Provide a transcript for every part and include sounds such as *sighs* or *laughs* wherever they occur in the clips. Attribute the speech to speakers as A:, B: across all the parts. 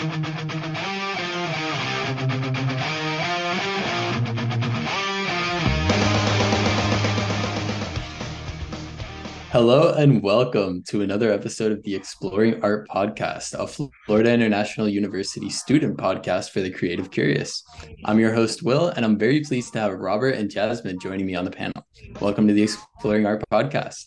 A: Thank you. Hello and welcome to another episode of the Exploring Art Podcast, a Florida International University student podcast for the creative curious. I'm your host, Will, and I'm very pleased to have Robert and Jasmine joining me on the panel. Welcome to the Exploring Art Podcast.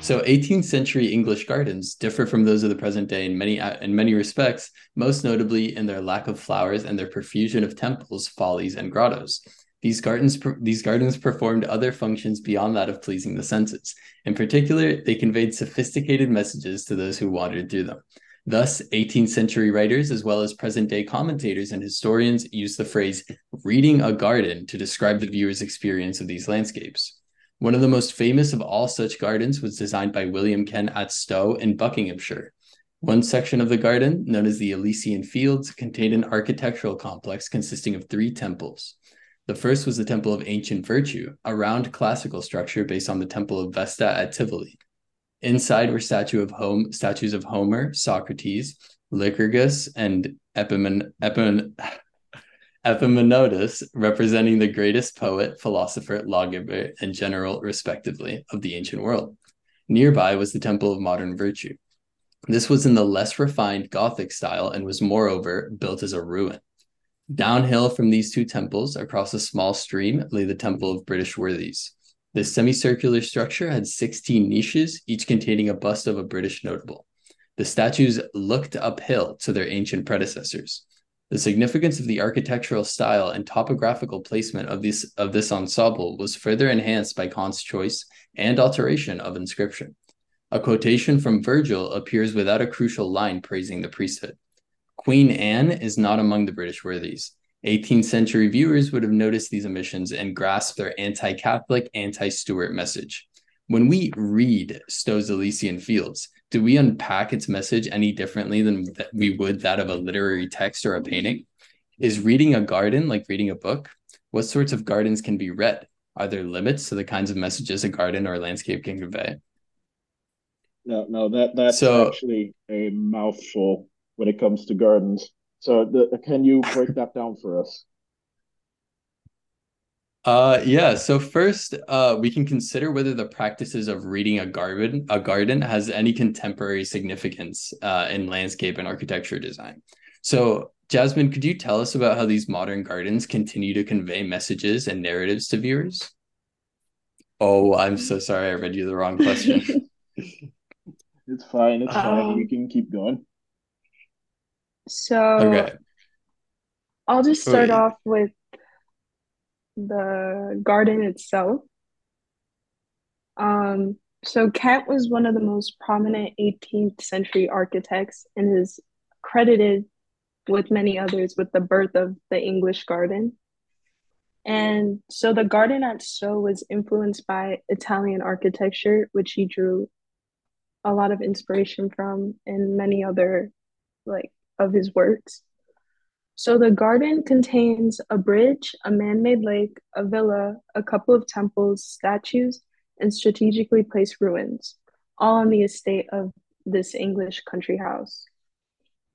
A: So, 18th century English gardens differ from those of the present day in many uh, in many respects, most notably in their lack of flowers and their profusion of temples, follies, and grottos. These gardens, these gardens performed other functions beyond that of pleasing the senses. In particular, they conveyed sophisticated messages to those who wandered through them. Thus, 18th century writers, as well as present day commentators and historians, use the phrase reading a garden to describe the viewer's experience of these landscapes. One of the most famous of all such gardens was designed by William Kent at Stowe in Buckinghamshire. One section of the garden, known as the Elysian Fields, contained an architectural complex consisting of three temples. The first was the Temple of Ancient Virtue, a round classical structure based on the Temple of Vesta at Tivoli. Inside were statue of home, statues of Homer, Socrates, Lycurgus, and Epimen, Epimen, *sighs* representing the greatest poet, philosopher, lawgiver, and general, respectively, of the ancient world. Nearby was the Temple of Modern Virtue. This was in the less refined Gothic style and was, moreover, built as a ruin. Downhill from these two temples, across a small stream, lay the Temple of British Worthies. This semicircular structure had 16 niches, each containing a bust of a British notable. The statues looked uphill to their ancient predecessors. The significance of the architectural style and topographical placement of this, of this ensemble was further enhanced by Kent's choice and alteration of inscription. A quotation from Virgil appears without a crucial line praising the priesthood. Queen Anne is not among the British worthies. 18th century viewers would have noticed these omissions and grasped their anti Catholic, anti Stuart message. When we read Stowe's Elysian Fields, do we unpack its message any differently than we would that of a literary text or a painting? Is reading a garden like reading a book? What sorts of gardens can be read? Are there limits to the kinds of messages a garden or a landscape can convey?
B: No, no, that that's so, actually a mouthful when it comes to gardens. So the, can you break that down for us?
A: Uh yeah, so first uh we can consider whether the practices of reading a garden a garden has any contemporary significance uh in landscape and architecture design. So Jasmine, could you tell us about how these modern gardens continue to convey messages and narratives to viewers? Oh, I'm so sorry I read you the wrong question. *laughs*
B: it's fine, it's fine. Um, we can keep going.
C: So okay. I'll just start okay. off with the garden itself. Um, so Kent was one of the most prominent 18th century architects and is credited with many others with the birth of the English garden. And so the garden at Stowe was influenced by Italian architecture, which he drew a lot of inspiration from and many other like of his works. So the garden contains a bridge, a man made lake, a villa, a couple of temples, statues, and strategically placed ruins, all on the estate of this English country house.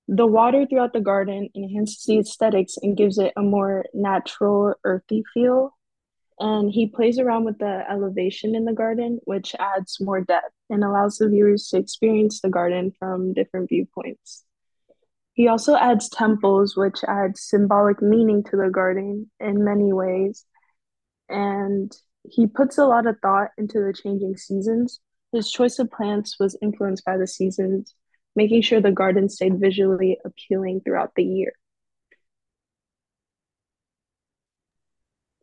C: The water throughout the garden enhances the aesthetics and gives it a more natural, earthy feel. And he plays around with the elevation in the garden, which adds more depth and allows the viewers to experience the garden from different viewpoints. He also adds temples, which adds symbolic meaning to the garden in many ways. And he puts a lot of thought into the changing seasons. His choice of plants was influenced by the seasons, making sure the garden stayed visually appealing throughout the year.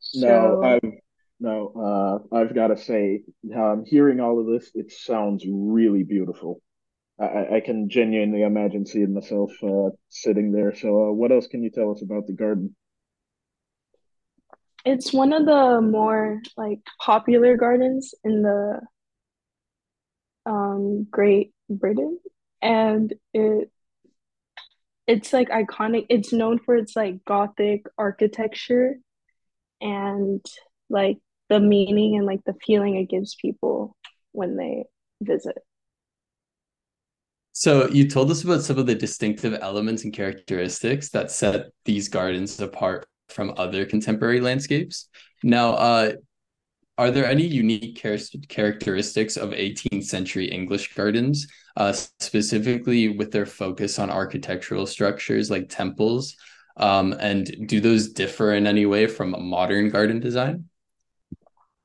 B: So, no, I've no, uh, I've got to say, um, hearing all of this, it sounds really beautiful. I, I can genuinely imagine seeing myself uh, sitting there. So, uh, what else can you tell us about the garden?
C: It's one of the more like popular gardens in the um, Great Britain, and it it's like iconic. It's known for its like Gothic architecture and like the meaning and like the feeling it gives people when they visit.
A: So you told us about some of the distinctive elements and characteristics that set these gardens apart from other contemporary landscapes. Now, uh, are there any unique char- characteristics of 18th century English gardens, uh, specifically with their focus on architectural structures like temples? Um, and do those differ in any way from modern garden design?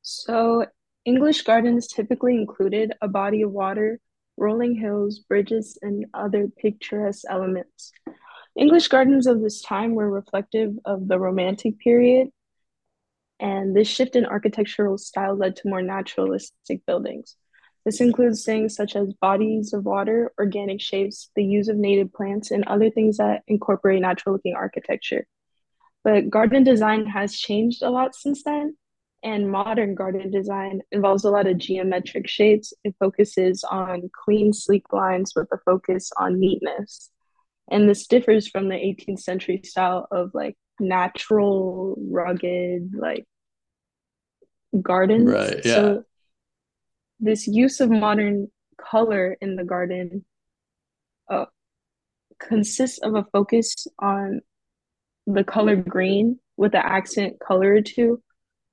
C: So, English gardens typically included a body of water, rolling hills, bridges, and other picturesque elements. English gardens of this time were reflective of the Romantic period and this shift in architectural style led to more naturalistic buildings. This includes things such as bodies of water, organic shapes, the use of native plants, and other things that incorporate natural looking architecture. But garden design has changed a lot since then, and modern garden design involves a lot of geometric shapes. It focuses on clean, sleek lines with a focus on neatness. And this differs from the 18th century style of like natural, rugged, like gardens.
A: Right. Yeah.
C: So this use of modern color in the garden uh, consists of a focus on the color green with an accent color or two.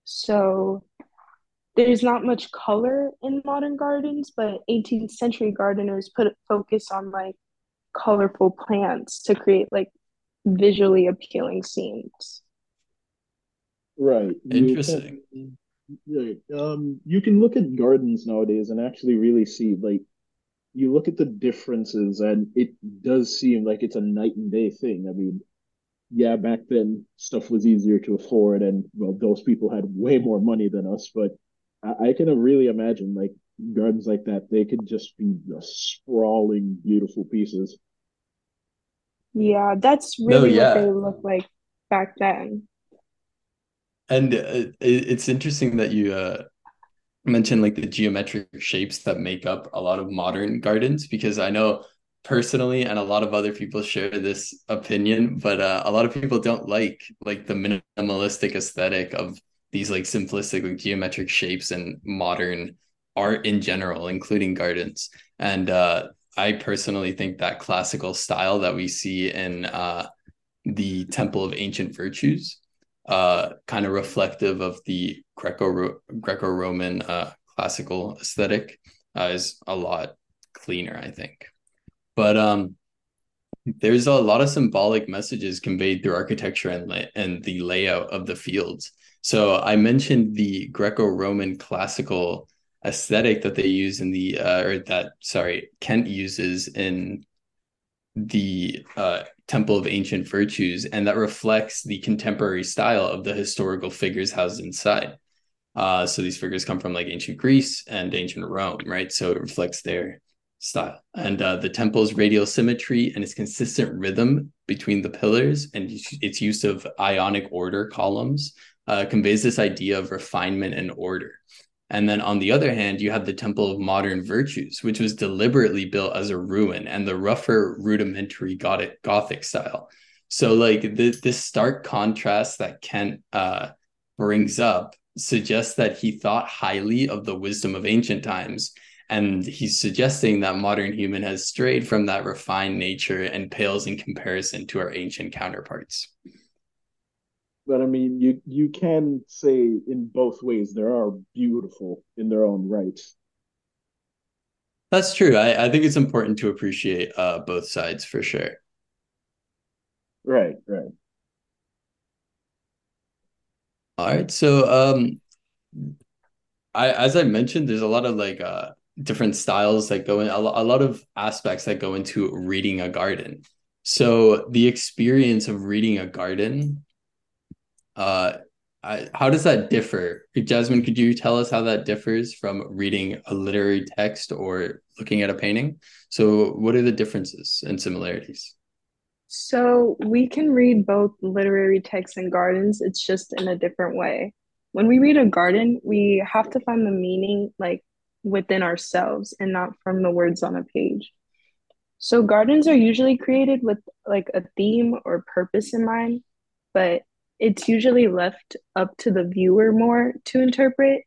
C: So there's not much color in modern gardens, but 18th century gardeners put a focus on like colorful plants to create like visually appealing scenes.
B: Right.
A: Interesting.
B: Can, right. Um, you can look at gardens nowadays and actually really see like you look at the differences and it does seem like it's a night and day thing. I mean, yeah, back then stuff was easier to afford and well those people had way more money than us, but I, I can really imagine like gardens like that, they could just be sprawling, beautiful pieces.
C: Yeah, that's
A: No,
C: really what they look like back then.
A: And uh, it's interesting that you uh, mentioned like the geometric shapes that make up a lot of modern gardens because I know personally and a lot of other people share this opinion, but uh, a lot of people don't like like the minimalistic aesthetic of these like simplistic like geometric shapes and modern art in general, including gardens. And uh, I personally think that classical style that we see in uh, the Temple of Ancient Virtues uh, kind of reflective of the Greco Greco Roman uh, classical aesthetic uh, is a lot cleaner, I think. But um, there's a lot of symbolic messages conveyed through architecture and la- and the layout of the fields. So I mentioned the Greco-Roman classical aesthetic that they use in the uh, or that sorry Kent uses in the uh, Temple of Ancient Virtues, and that reflects the contemporary style of the historical figures housed inside. Uh, so these figures come from like ancient Greece and ancient Rome, right? So it reflects their style. And uh, the temple's radial symmetry and its consistent rhythm between the pillars and its use of ionic order columns uh, conveys this idea of refinement and order. And then on the other hand, you have the Temple of Modern Virtues, which was deliberately built as a ruin and the rougher, rudimentary Gothic, Gothic style. So, like the, this stark contrast that Kent uh, brings up suggests that he thought highly of the wisdom of ancient times. And he's suggesting that modern human has strayed from that refined nature and pales in comparison to our ancient counterparts.
B: But I mean, you you can say in both ways they are beautiful in their own right.
A: That's true. I, I think it's important to appreciate uh, both sides for sure.
B: Right, right.
A: All right. So, um, I as I mentioned, there's a lot of like uh different styles that go in a, lot of aspects that go into reading a garden. So the experience of reading a garden, uh, I, how does that differ? Jasmine, could you tell us how that differs from reading a literary text or looking at a painting? So what are the differences and similarities?
C: So we can read both literary texts and gardens, it's just in a different way. When we read a garden, we have to find the meaning like within ourselves and not from the words on a page. So gardens are usually created with like a theme or purpose in mind, but it's usually left up to the viewer more to interpret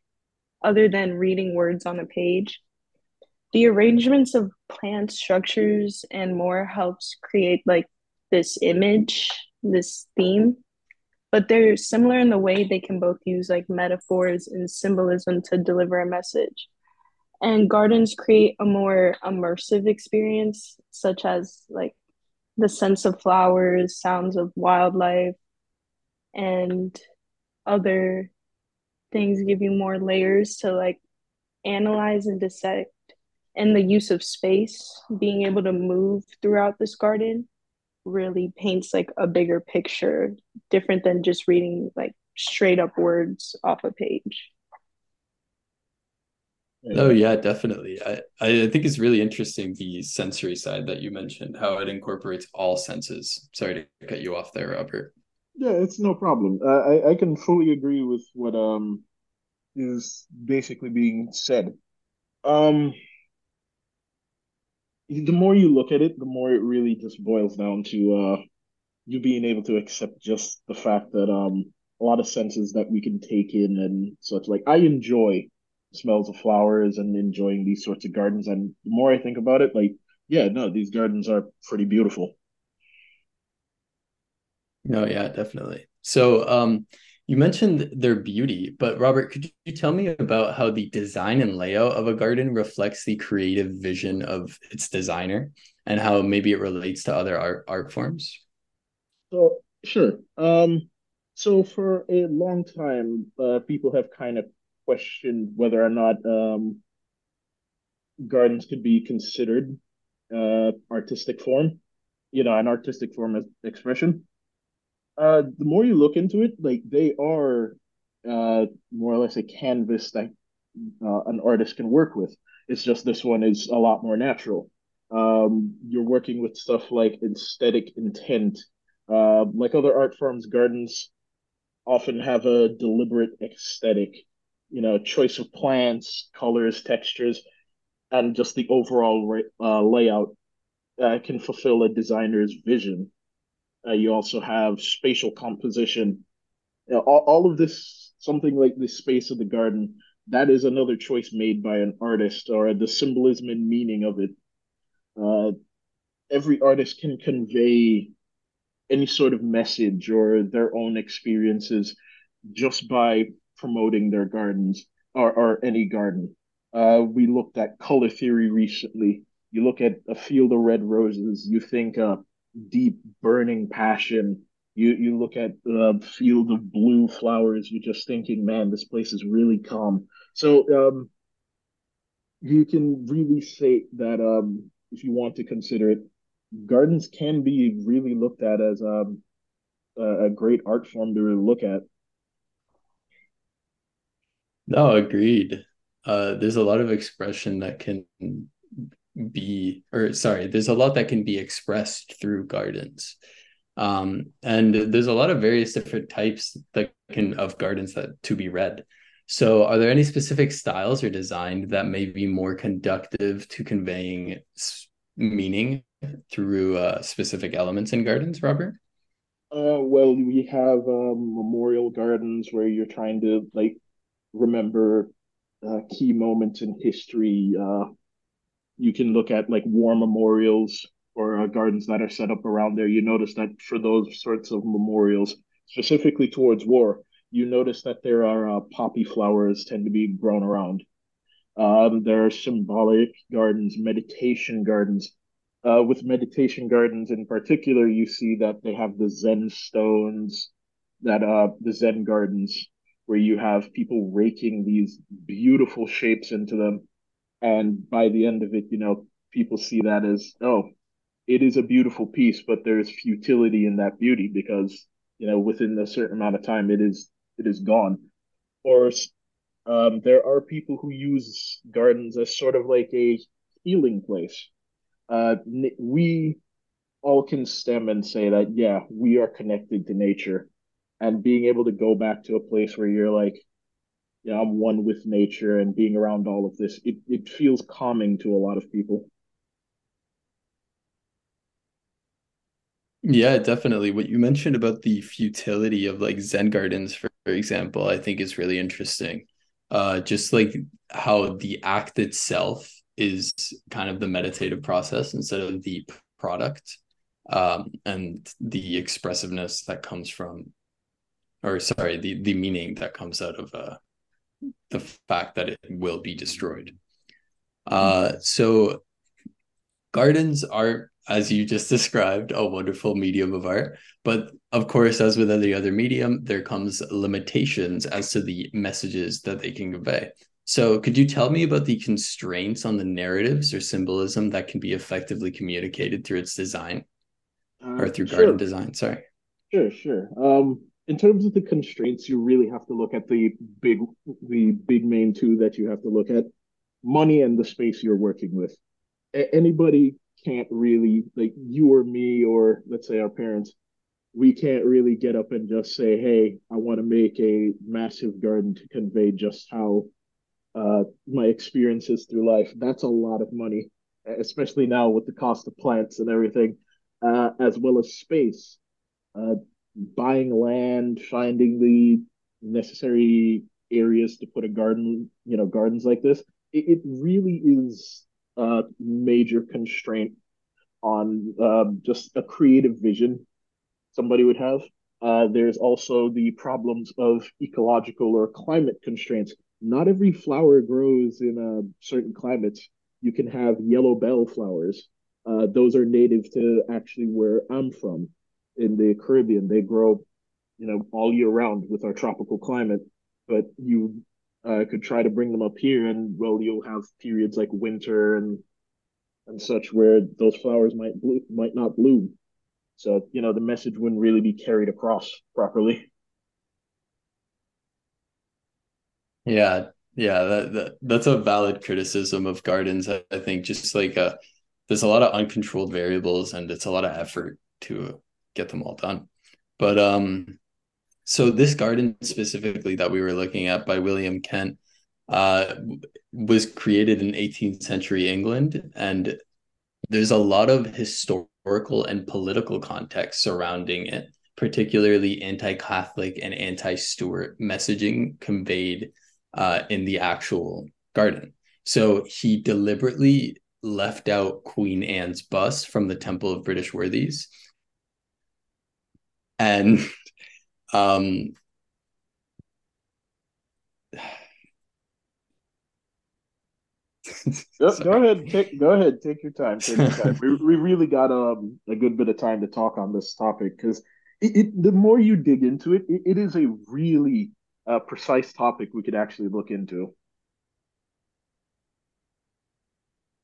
C: other than reading words on a page. the arrangements of plant structures and more helps create like this image, this theme. But they're similar in the way they can both use like metaphors and symbolism to deliver a message. And gardens create a more immersive experience, such as like the sense of flowers, sounds of wildlife, and other things give you more layers to like analyze and dissect and the use of space being able to move throughout this garden really paints like a bigger picture different than just reading like straight up words off a page
A: oh yeah. definitely. I, I think it's really interesting the sensory side that you mentioned how it incorporates all senses. Sorry to cut you off there robert.
B: Yeah it's no problem. I, I can fully agree with what um is basically being said. Um the more you look at it, the more it really just boils down to uh, you being able to accept just the fact that um, a lot of senses that we can take in and such. Like I enjoy smells of flowers and enjoying these sorts of gardens. And the more I think about it, like yeah, no, these gardens are pretty beautiful.
A: No, yeah, definitely. So, um, you mentioned their beauty, but Robert, could you tell me about how the design and layout of a garden reflects the creative vision of its designer and how maybe it relates to other art art forms?
B: So, sure. Um, so for a long time, uh, people have kind of questioned whether or not um, gardens could be considered uh, artistic form, you know, an artistic form of expression uh, the more you look into it, like they are uh, more or less a canvas that uh, an artist can work with. It's just this one is a lot more natural. Um, you're working with stuff like aesthetic intent. Uh, like other art forms, gardens often have a deliberate aesthetic, you know, choice of plants, colors, textures, and just the overall uh, layout uh, can fulfill a designer's vision. Uh, you also have spatial composition. You know, all, all of this, something like the space of the garden, that is another choice made by an artist or the symbolism and meaning of it. Uh, every artist can convey any sort of message or their own experiences just by promoting their gardens or, or any garden. Uh, we looked at color theory recently. You look at a field of red roses, you think uh, deep burning passion. You you look at the field of blue flowers, you're just thinking, man, this place is really calm. So um, you can really say that um, if you want to consider it, gardens can be really looked at as um, a, a great art form to really look at.
A: No, agreed. Uh, there's a lot of expression that can be or sorry there's a lot that can be expressed through gardens. Um and there's a lot of various different types that can of gardens that to be read. So are there any specific styles or design that may be more conductive to conveying meaning through uh, specific elements in gardens robert?
B: Uh well we have um, memorial gardens where you're trying to like remember uh, key moments in history uh you can look at like war memorials or uh, gardens that are set up around there. You notice that for those sorts of memorials, specifically towards war, you notice that there are uh, poppy flowers tend to be grown around. Um, there are symbolic gardens, meditation gardens. Uh, with meditation gardens in particular, you see that they have the Zen stones, that uh, the Zen gardens, where you have people raking these beautiful shapes into them and by the end of it, you know, people see that as, oh, it is a beautiful piece, but there's futility in that beauty because, you know, within a certain amount of time, it is it is gone. Or um, there are people who use gardens as sort of like a healing place. Uh, we all can stem and say that, yeah, we are connected to nature. And being able to go back to a place where you're like, know, I'm one with nature and being around all of this, it, it feels calming to a lot of people.
A: Yeah, definitely. What you mentioned about the futility of like Zen gardens, for, for example, I think is really interesting. Uh, just like how the act itself is kind of the meditative process instead of the product um, and the expressiveness that comes from or sorry the the meaning that comes out of uh, the fact that it will be destroyed uh, so gardens are as you just described a wonderful medium of art but of course as with any other medium there comes limitations as to the messages that they can convey so, could you tell me about the constraints on the narratives or symbolism that can be effectively communicated through its design uh, or through garden design? Sorry.
B: Sure, sure. Um, in terms of the constraints, you really have to look at the big, the big main two that you have to look at: money and the space you're working with. A- anybody can't really, like you or me, or let's say our parents, we can't really get up and just say, "Hey, I want to make a massive garden to convey just how." uh, my experiences through life. That's a lot of money, especially now with the cost of plants and everything, uh, as well as space. Uh, buying land, finding the necessary areas to put a garden, you know, gardens like this. It, it really is a major constraint on um, just a creative vision somebody would have. Uh, there's also the problems of ecological or climate constraints not every flower grows in a certain climates. You can have yellow bell flowers. Uh, those are native to actually where I'm from in the Caribbean. They grow, you know, all year round with our tropical climate. But you uh, could try to bring them up here, and well, you'll have periods like winter and and such where those flowers might might not bloom. So you know, the message wouldn't really be carried across properly.
A: Yeah, yeah, that, that that's a valid criticism of gardens. I, I think just like uh there's a lot of uncontrolled variables and it's a lot of effort to get them all done. But um so this garden specifically that we were looking at by William Kent uh was created in 18th century England and there's a lot of historical and political context surrounding it, particularly anti-Catholic and anti-Stuart messaging conveyed uh, in the actual garden. So he deliberately left out Queen Anne's bust from the Temple of British Worthies. And um
B: go, *laughs* go, ahead, take go ahead, take your time. Take your time. *laughs* we, we really got um, a good bit of time to talk on this topic because it, it, the more you dig into it, it, it is a really a precise topic we could actually look into.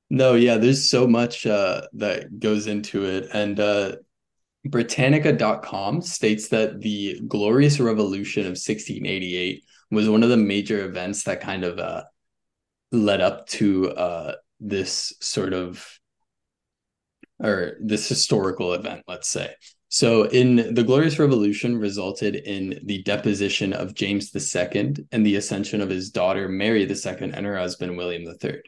A: No, yeah, there's so much uh, that goes into it. And uh, Britannica.com states that the Glorious Revolution of 1688 was one of the major events that kind of uh, led up to uh, this sort of, or this historical event, let's say. So, in the Glorious Revolution resulted in the deposition of James II and the ascension of his daughter Mary II and her husband William III.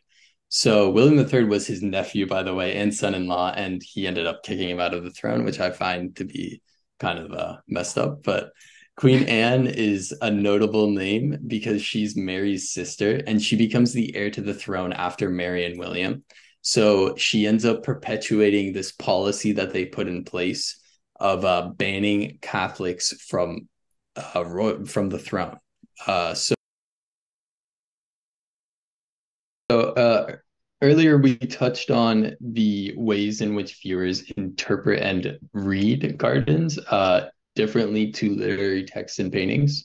A: So, William III was his nephew, by the way, and son-in-law, and he ended up kicking him out of the throne, which I find to be kind of uh, messed up. But Queen Anne is a notable name because she's Mary's sister, and she becomes the heir to the throne after Mary and William. So she ends up perpetuating this policy that they put in place of uh, banning Catholics from uh, from the throne. Uh, so uh, earlier we touched on the ways in which viewers interpret and read gardens uh, differently to literary texts and paintings.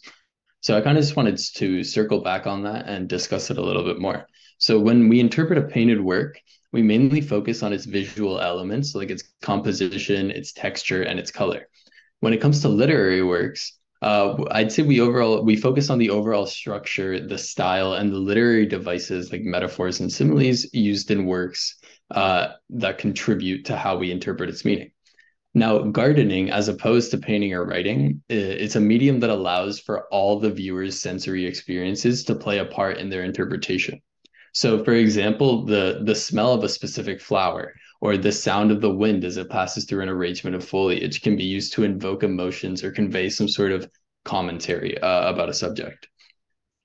A: So I kind of just wanted to circle back on that and discuss it a little bit more. So when we interpret a painted work, we mainly focus on its visual elements, like its composition, its texture, and its color. When it comes to literary works, uh, I'd say we overall we focus on the overall structure, the style, and the literary devices like metaphors and similes used in works uh, that contribute to how we interpret its meaning. Now, gardening, as opposed to painting or writing, it's a medium that allows for all the viewer's sensory experiences to play a part in their interpretation. So, for example, the the smell of a specific flower or the sound of the wind as it passes through an arrangement of foliage can be used to invoke emotions or convey some sort of commentary uh, about a subject.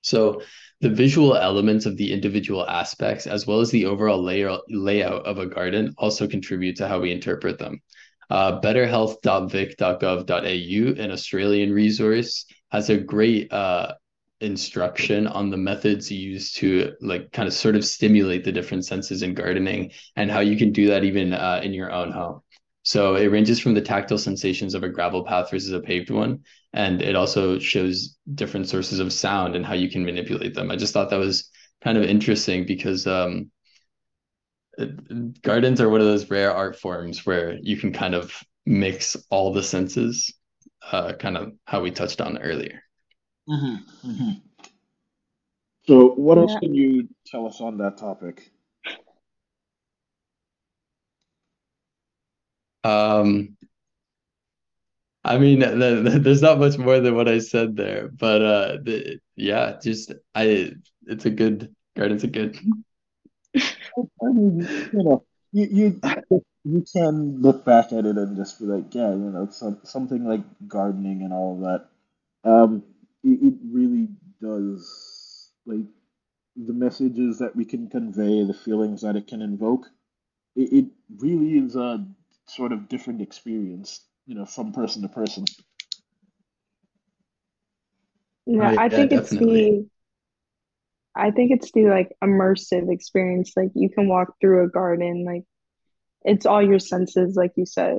A: So the visual elements of the individual aspects, as well as the overall layout, layout of a garden, also contribute to how we interpret them. Uh, betterhealth.vic.gov.au, an Australian resource, has a great uh, instruction on the methods used to like kind of sort of stimulate the different senses in gardening and how you can do that even uh, in your own home. So it ranges from the tactile sensations of a gravel path versus a paved one. And it also shows different sources of sound and how you can manipulate them. I just thought that was kind of interesting because um, gardens are one of those rare art forms where you can kind of mix all the senses, uh, kind of how we touched on earlier.
B: Mm-hmm, mm-hmm. So, what else can you tell us on that topic?
A: Um, I mean, the, the, there's not much more than what I said there, but uh, the, yeah, just I, it's a good garden's a good.
B: I mean, you know, you you you can look back at it and just be like, yeah, you know, some, something like gardening and all of that. Um, it, it really does like the messages that we can convey, the feelings that it can invoke. It, it really is a sort of different experience, you know, from person to person.
C: Yeah, I think it's the I think it's the like immersive experience. Like you can walk through a garden, like it's all your senses, like you said.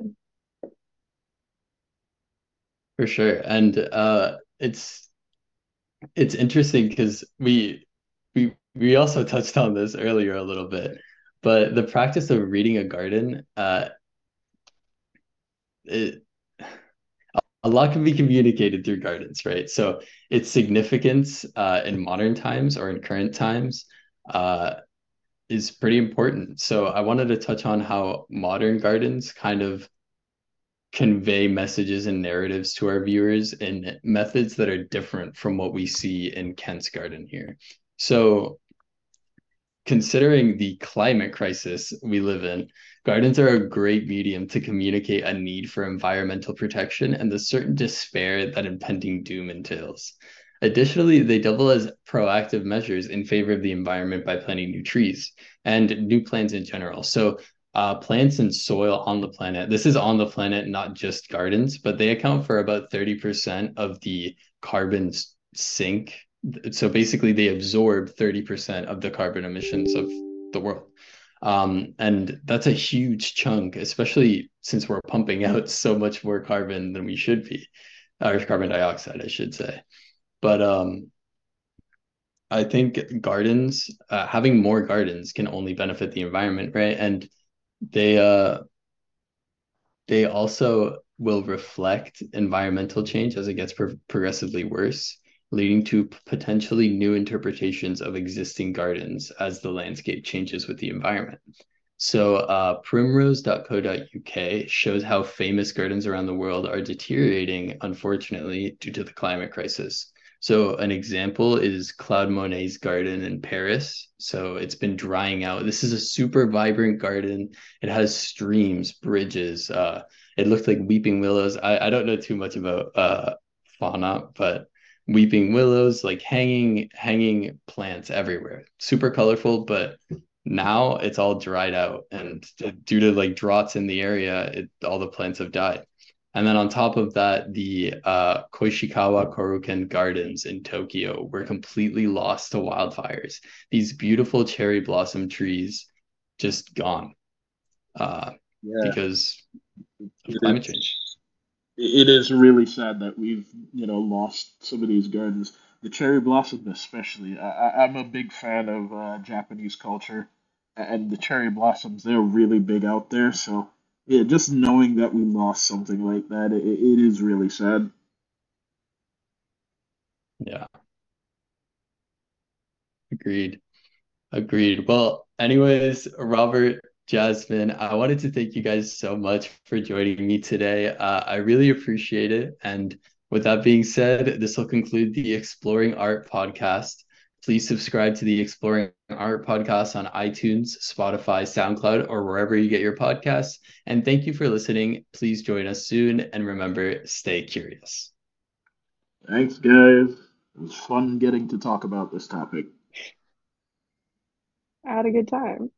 A: For sure. And uh it's it's interesting because we we we also touched on this earlier a little bit, but the practice of reading a garden uh it, a lot can be communicated through gardens, right? So its significance uh, in modern times or in current times uh, is pretty important. So I wanted to touch on how modern gardens kind of convey messages and narratives to our viewers in methods that are different from what we see in Kent's garden here. So considering the climate crisis we live in, Gardens are a great medium to communicate a need for environmental protection and the certain despair that impending doom entails. Additionally, they double as proactive measures in favor of the environment by planting new trees and new plants in general. So, uh, plants and soil on the planet, this is on the planet, not just gardens, but they account for about 30% of the carbon sink. So, basically, they absorb 30% of the carbon emissions of the world. Um, and that's a huge chunk, especially since we're pumping *laughs* out so much more carbon than we should be, or carbon dioxide, I should say. But um, I think gardens, uh, having more gardens can only benefit the environment, right? And they uh, they also will reflect environmental change as it gets pro- progressively worse leading to potentially new interpretations of existing gardens as the landscape changes with the environment. So, uh, primrose.co.uk shows how famous gardens around the world are deteriorating, unfortunately, due to the climate crisis. So, an example is Claude Monet's garden in Paris. So, it's been drying out. This is a super vibrant garden. It has streams, bridges. Uh, it looked like weeping willows. I, I don't know too much about uh, fauna, but weeping willows, like hanging hanging plants everywhere. Super colorful, but now it's all dried out and due to like droughts in the area, it, all the plants have died. And then on top of that, the uh, Koishikawa Korakuen Gardens in Tokyo were completely lost to wildfires. These beautiful cherry blossom trees just gone uh, yeah. because of climate change
B: it is really sad that we've you know lost some of these gardens. The cherry blossom, especially. I, I'm a big fan of uh, Japanese culture, and the cherry blossoms they're really big out there. So yeah, just knowing that we lost something like that, it, it is really sad.
A: Yeah. Agreed. Agreed. Well, anyways, Robert, Jasmine, I wanted to thank you guys so much for joining me today. Uh, I really appreciate it. And with that being said, this will conclude the Exploring Art podcast. Please subscribe to the Exploring Art podcast on iTunes, Spotify, SoundCloud, or wherever you get your podcasts. And thank you for listening. Please join us soon. And remember, stay curious.
B: Thanks, guys. It was fun getting to talk about this topic.
C: I had a good time.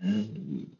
B: And